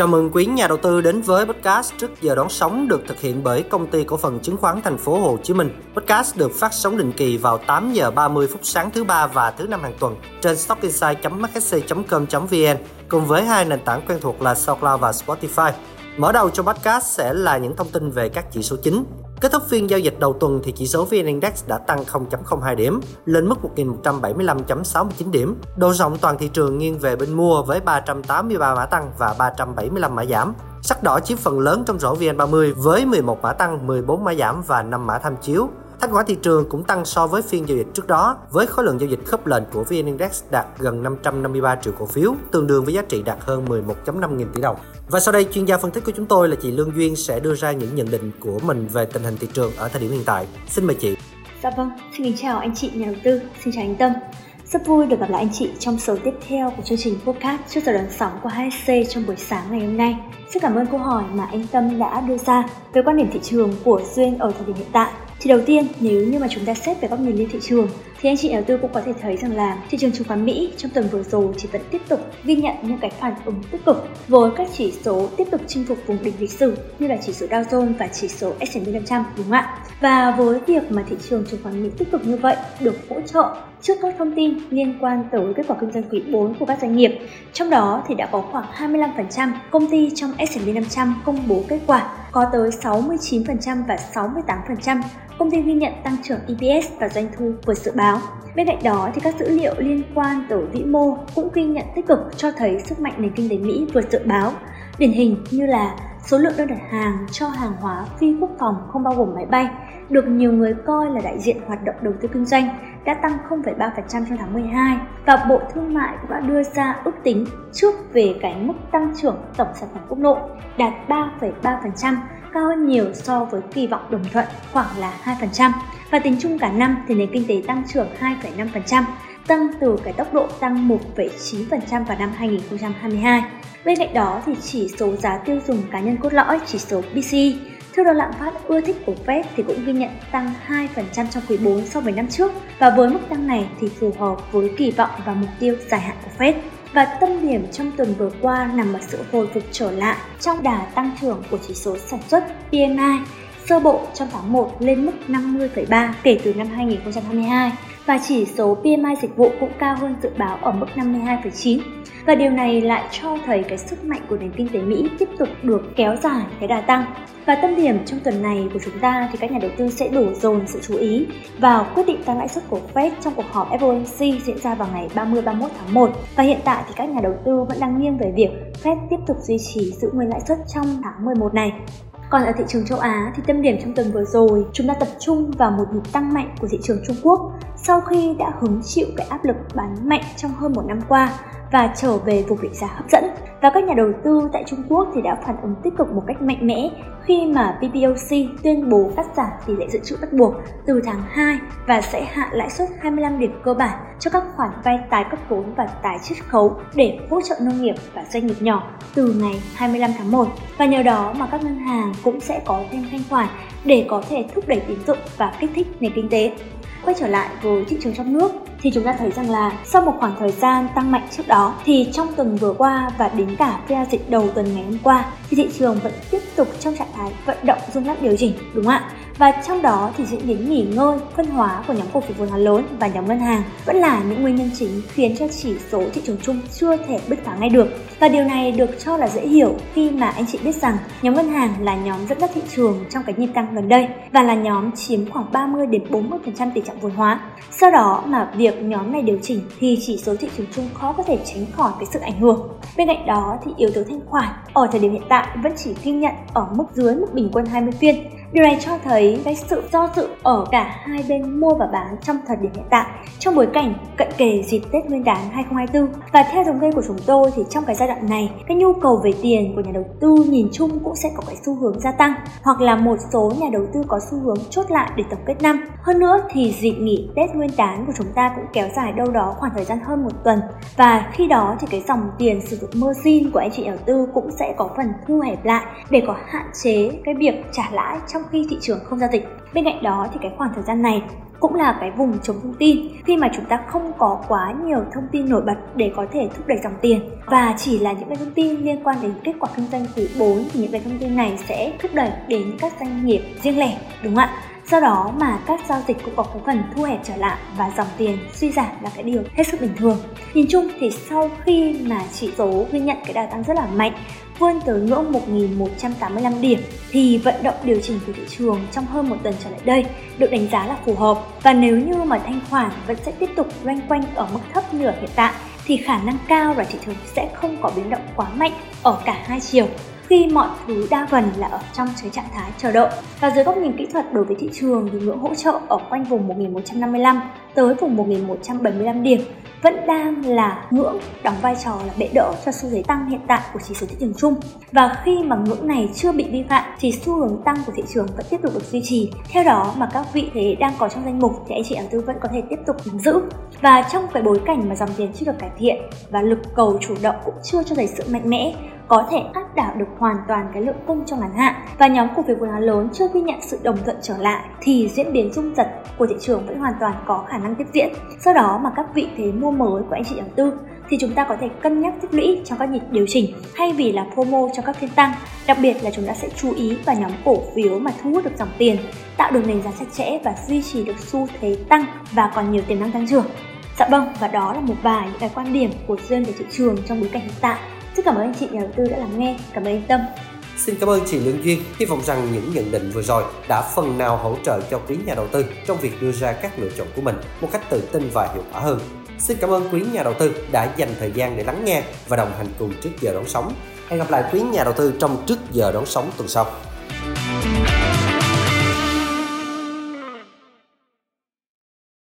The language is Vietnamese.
Chào mừng quý nhà đầu tư đến với podcast trước giờ đón sóng được thực hiện bởi công ty cổ phần chứng khoán thành phố Hồ Chí Minh. Podcast được phát sóng định kỳ vào 8 giờ 30 phút sáng thứ ba và thứ năm hàng tuần trên stockinsight.msc.com.vn cùng với hai nền tảng quen thuộc là SoundCloud và Spotify. Mở đầu cho podcast sẽ là những thông tin về các chỉ số chính. Kết thúc phiên giao dịch đầu tuần thì chỉ số VN Index đã tăng 0.02 điểm lên mức 1.175.69 điểm. Độ rộng toàn thị trường nghiêng về bên mua với 383 mã tăng và 375 mã giảm. Sắc đỏ chiếm phần lớn trong rổ VN30 với 11 mã tăng, 14 mã giảm và 5 mã tham chiếu. Thanh khoản thị trường cũng tăng so với phiên giao dịch trước đó, với khối lượng giao dịch khớp lệnh của VN Index đạt gần 553 triệu cổ phiếu, tương đương với giá trị đạt hơn 11.5 nghìn tỷ đồng. Và sau đây, chuyên gia phân tích của chúng tôi là chị Lương Duyên sẽ đưa ra những nhận định của mình về tình hình thị trường ở thời điểm hiện tại. Xin mời chị. Dạ vâng, xin kính chào anh chị nhà đầu tư, xin chào anh Tâm. Rất vui được gặp lại anh chị trong số tiếp theo của chương trình podcast trước giờ đón sóng của HSC trong buổi sáng ngày hôm nay. Rất cảm ơn câu hỏi mà anh Tâm đã đưa ra về quan điểm thị trường của Duyên ở thời điểm hiện tại. Thì đầu tiên, nếu như mà chúng ta xét về góc nhìn lên thị trường, thì anh chị đầu tư cũng có thể thấy rằng là thị trường chứng khoán Mỹ trong tuần vừa rồi chỉ vẫn tiếp tục ghi nhận những cái phản ứng tích cực với các chỉ số tiếp tục chinh phục vùng đỉnh lịch sử như là chỉ số Dow Jones và chỉ số S&P 500 đúng không ạ? Và với việc mà thị trường chứng khoán Mỹ tích cực như vậy được hỗ trợ trước các thông tin liên quan tới kết quả kinh doanh quý 4 của các doanh nghiệp. Trong đó thì đã có khoảng 25% công ty trong S&P 500 công bố kết quả, có tới 69% và 68% công ty ghi nhận tăng trưởng EPS và doanh thu vượt dự báo. Bên cạnh đó thì các dữ liệu liên quan tới vĩ mô cũng ghi nhận tích cực cho thấy sức mạnh nền kinh tế Mỹ vượt dự báo. Điển hình như là số lượng đơn đặt hàng cho hàng hóa phi quốc phòng không bao gồm máy bay được nhiều người coi là đại diện hoạt động đầu tư kinh doanh đã tăng 0,3% trong tháng 12 và Bộ Thương mại cũng đã đưa ra ước tính trước về cái mức tăng trưởng tổng sản phẩm quốc nội đạt 3,3% cao hơn nhiều so với kỳ vọng đồng thuận khoảng là 2%. Và tính chung cả năm thì nền kinh tế tăng trưởng 2,5%, tăng từ cái tốc độ tăng 1,9% vào năm 2022. Bên cạnh đó thì chỉ số giá tiêu dùng cá nhân cốt lõi, chỉ số PCE, theo đó lạm phát ưa thích của Fed thì cũng ghi nhận tăng 2% trong quý 4 so với năm trước và với mức tăng này thì phù hợp với kỳ vọng và mục tiêu dài hạn của Fed và tâm điểm trong tuần vừa qua nằm ở sự hồi phục trở lại trong đà tăng trưởng của chỉ số sản xuất PMI sơ bộ trong tháng 1 lên mức 50,3 kể từ năm 2022 và chỉ số PMI dịch vụ cũng cao hơn dự báo ở mức 52,9 và điều này lại cho thấy cái sức mạnh của nền kinh tế Mỹ tiếp tục được kéo dài, cái đà tăng. Và tâm điểm trong tuần này của chúng ta thì các nhà đầu tư sẽ đổ dồn sự chú ý vào quyết định tăng lãi suất của Fed trong cuộc họp FOMC diễn ra vào ngày 30-31 tháng 1. Và hiện tại thì các nhà đầu tư vẫn đang nghiêng về việc Fed tiếp tục duy trì giữ nguyên lãi suất trong tháng 11 này. Còn ở thị trường châu Á thì tâm điểm trong tuần vừa rồi, chúng ta tập trung vào một nhịp tăng mạnh của thị trường Trung Quốc sau khi đã hứng chịu cái áp lực bán mạnh trong hơn một năm qua và trở về vùng định giá hấp dẫn. Và các nhà đầu tư tại Trung Quốc thì đã phản ứng tích cực một cách mạnh mẽ khi mà PBOC tuyên bố cắt giảm tỷ lệ dự trữ bắt buộc từ tháng 2 và sẽ hạ lãi suất 25 điểm cơ bản cho các khoản vay tái cấp vốn và tái chiết khấu để hỗ trợ nông nghiệp và doanh nghiệp nhỏ từ ngày 25 tháng 1. Và nhờ đó mà các ngân hàng cũng sẽ có thêm thanh khoản để có thể thúc đẩy tín dụng và kích thích nền kinh tế. Quay trở lại với thị trường trong nước, thì chúng ta thấy rằng là sau một khoảng thời gian tăng mạnh trước đó, thì trong tuần vừa qua và đến cả phiên giao dịch đầu tuần ngày hôm qua, thì thị trường vẫn tiếp tục trong trạng thái vận động rung lắc điều chỉnh, đúng không ạ? Và trong đó thì diễn biến nghỉ ngơi, phân hóa của nhóm cổ phiếu vốn hóa lớn và nhóm ngân hàng vẫn là những nguyên nhân chính khiến cho chỉ số thị trường chung chưa thể bứt phá ngay được. Và điều này được cho là dễ hiểu khi mà anh chị biết rằng nhóm ngân hàng là nhóm dẫn dắt thị trường trong cái nhịp tăng gần đây và là nhóm chiếm khoảng 30 đến 40% tỷ trọng vốn hóa. Sau đó mà việc nhóm này điều chỉnh thì chỉ số thị trường chung khó có thể tránh khỏi cái sự ảnh hưởng. Bên cạnh đó thì yếu tố thanh khoản ở thời điểm hiện tại vẫn chỉ ghi nhận ở mức dưới mức bình quân 20 phiên Điều này cho thấy cái sự do dự ở cả hai bên mua và bán trong thời điểm hiện tại trong bối cảnh cận kề dịp Tết Nguyên đán 2024. Và theo thống kê của chúng tôi thì trong cái giai đoạn này, cái nhu cầu về tiền của nhà đầu tư nhìn chung cũng sẽ có cái xu hướng gia tăng hoặc là một số nhà đầu tư có xu hướng chốt lại để tổng kết năm. Hơn nữa thì dịp nghỉ Tết Nguyên đán của chúng ta cũng kéo dài đâu đó khoảng thời gian hơn một tuần và khi đó thì cái dòng tiền sử dụng margin của anh chị đầu tư cũng sẽ có phần thu hẹp lại để có hạn chế cái việc trả lãi trong trong khi thị trường không giao dịch. Bên cạnh đó thì cái khoảng thời gian này cũng là cái vùng chống thông tin khi mà chúng ta không có quá nhiều thông tin nổi bật để có thể thúc đẩy dòng tiền và chỉ là những cái thông tin liên quan đến kết quả kinh doanh quý 4 thì những cái thông tin này sẽ thúc đẩy đến các doanh nghiệp riêng lẻ, đúng không ạ Do đó mà các giao dịch cũng có phần thu hẹp trở lại và dòng tiền suy giảm là cái điều hết sức bình thường. Nhìn chung thì sau khi mà chỉ số ghi nhận cái đà tăng rất là mạnh vươn tới ngưỡng 1.185 điểm thì vận động điều chỉnh của thị trường trong hơn một tuần trở lại đây được đánh giá là phù hợp. Và nếu như mà thanh khoản vẫn sẽ tiếp tục loanh quanh ở mức thấp như ở hiện tại thì khả năng cao là thị trường sẽ không có biến động quá mạnh ở cả hai chiều khi mọi thứ đa phần là ở trong cái trạng thái chờ đợi. Và dưới góc nhìn kỹ thuật đối với thị trường thì ngưỡng hỗ trợ ở quanh vùng 1155 tới vùng 1175 điểm vẫn đang là ngưỡng đóng vai trò là bệ đỡ cho xu thế tăng hiện tại của chỉ số thị trường chung. Và khi mà ngưỡng này chưa bị vi phạm thì xu hướng tăng của thị trường vẫn tiếp tục được duy trì. Theo đó mà các vị thế đang có trong danh mục thì anh chị đầu tư vẫn có thể tiếp tục nắm giữ. Và trong cái bối cảnh mà dòng tiền chưa được cải thiện và lực cầu chủ động cũng chưa cho thấy sự mạnh mẽ có thể áp đảo được hoàn toàn cái lượng cung trong ngắn hạn và nhóm cổ phiếu vốn hóa lớn chưa ghi nhận sự đồng thuận trở lại thì diễn biến rung giật của thị trường vẫn hoàn toàn có khả năng tiếp diễn. Sau đó mà các vị thế mua mới của anh chị đầu tư thì chúng ta có thể cân nhắc tích lũy trong các nhịp điều chỉnh thay vì là promo cho các phiên tăng. Đặc biệt là chúng ta sẽ chú ý vào nhóm cổ phiếu mà thu hút được dòng tiền, tạo được nền giá chặt chẽ và duy trì được xu thế tăng và còn nhiều tiềm năng tăng trưởng. Dạ vâng, và đó là một vài những cái quan điểm của duyên về thị trường trong bối cảnh hiện tại rất cảm ơn anh chị nhà đầu tư đã lắng nghe. Cảm ơn anh Tâm. Xin cảm ơn chị Lương Duyên. Hy vọng rằng những nhận định vừa rồi đã phần nào hỗ trợ cho quý nhà đầu tư trong việc đưa ra các lựa chọn của mình một cách tự tin và hiệu quả hơn. Xin cảm ơn quý nhà đầu tư đã dành thời gian để lắng nghe và đồng hành cùng trước giờ đón sóng. Hẹn gặp lại quý nhà đầu tư trong trước giờ đón sóng tuần sau.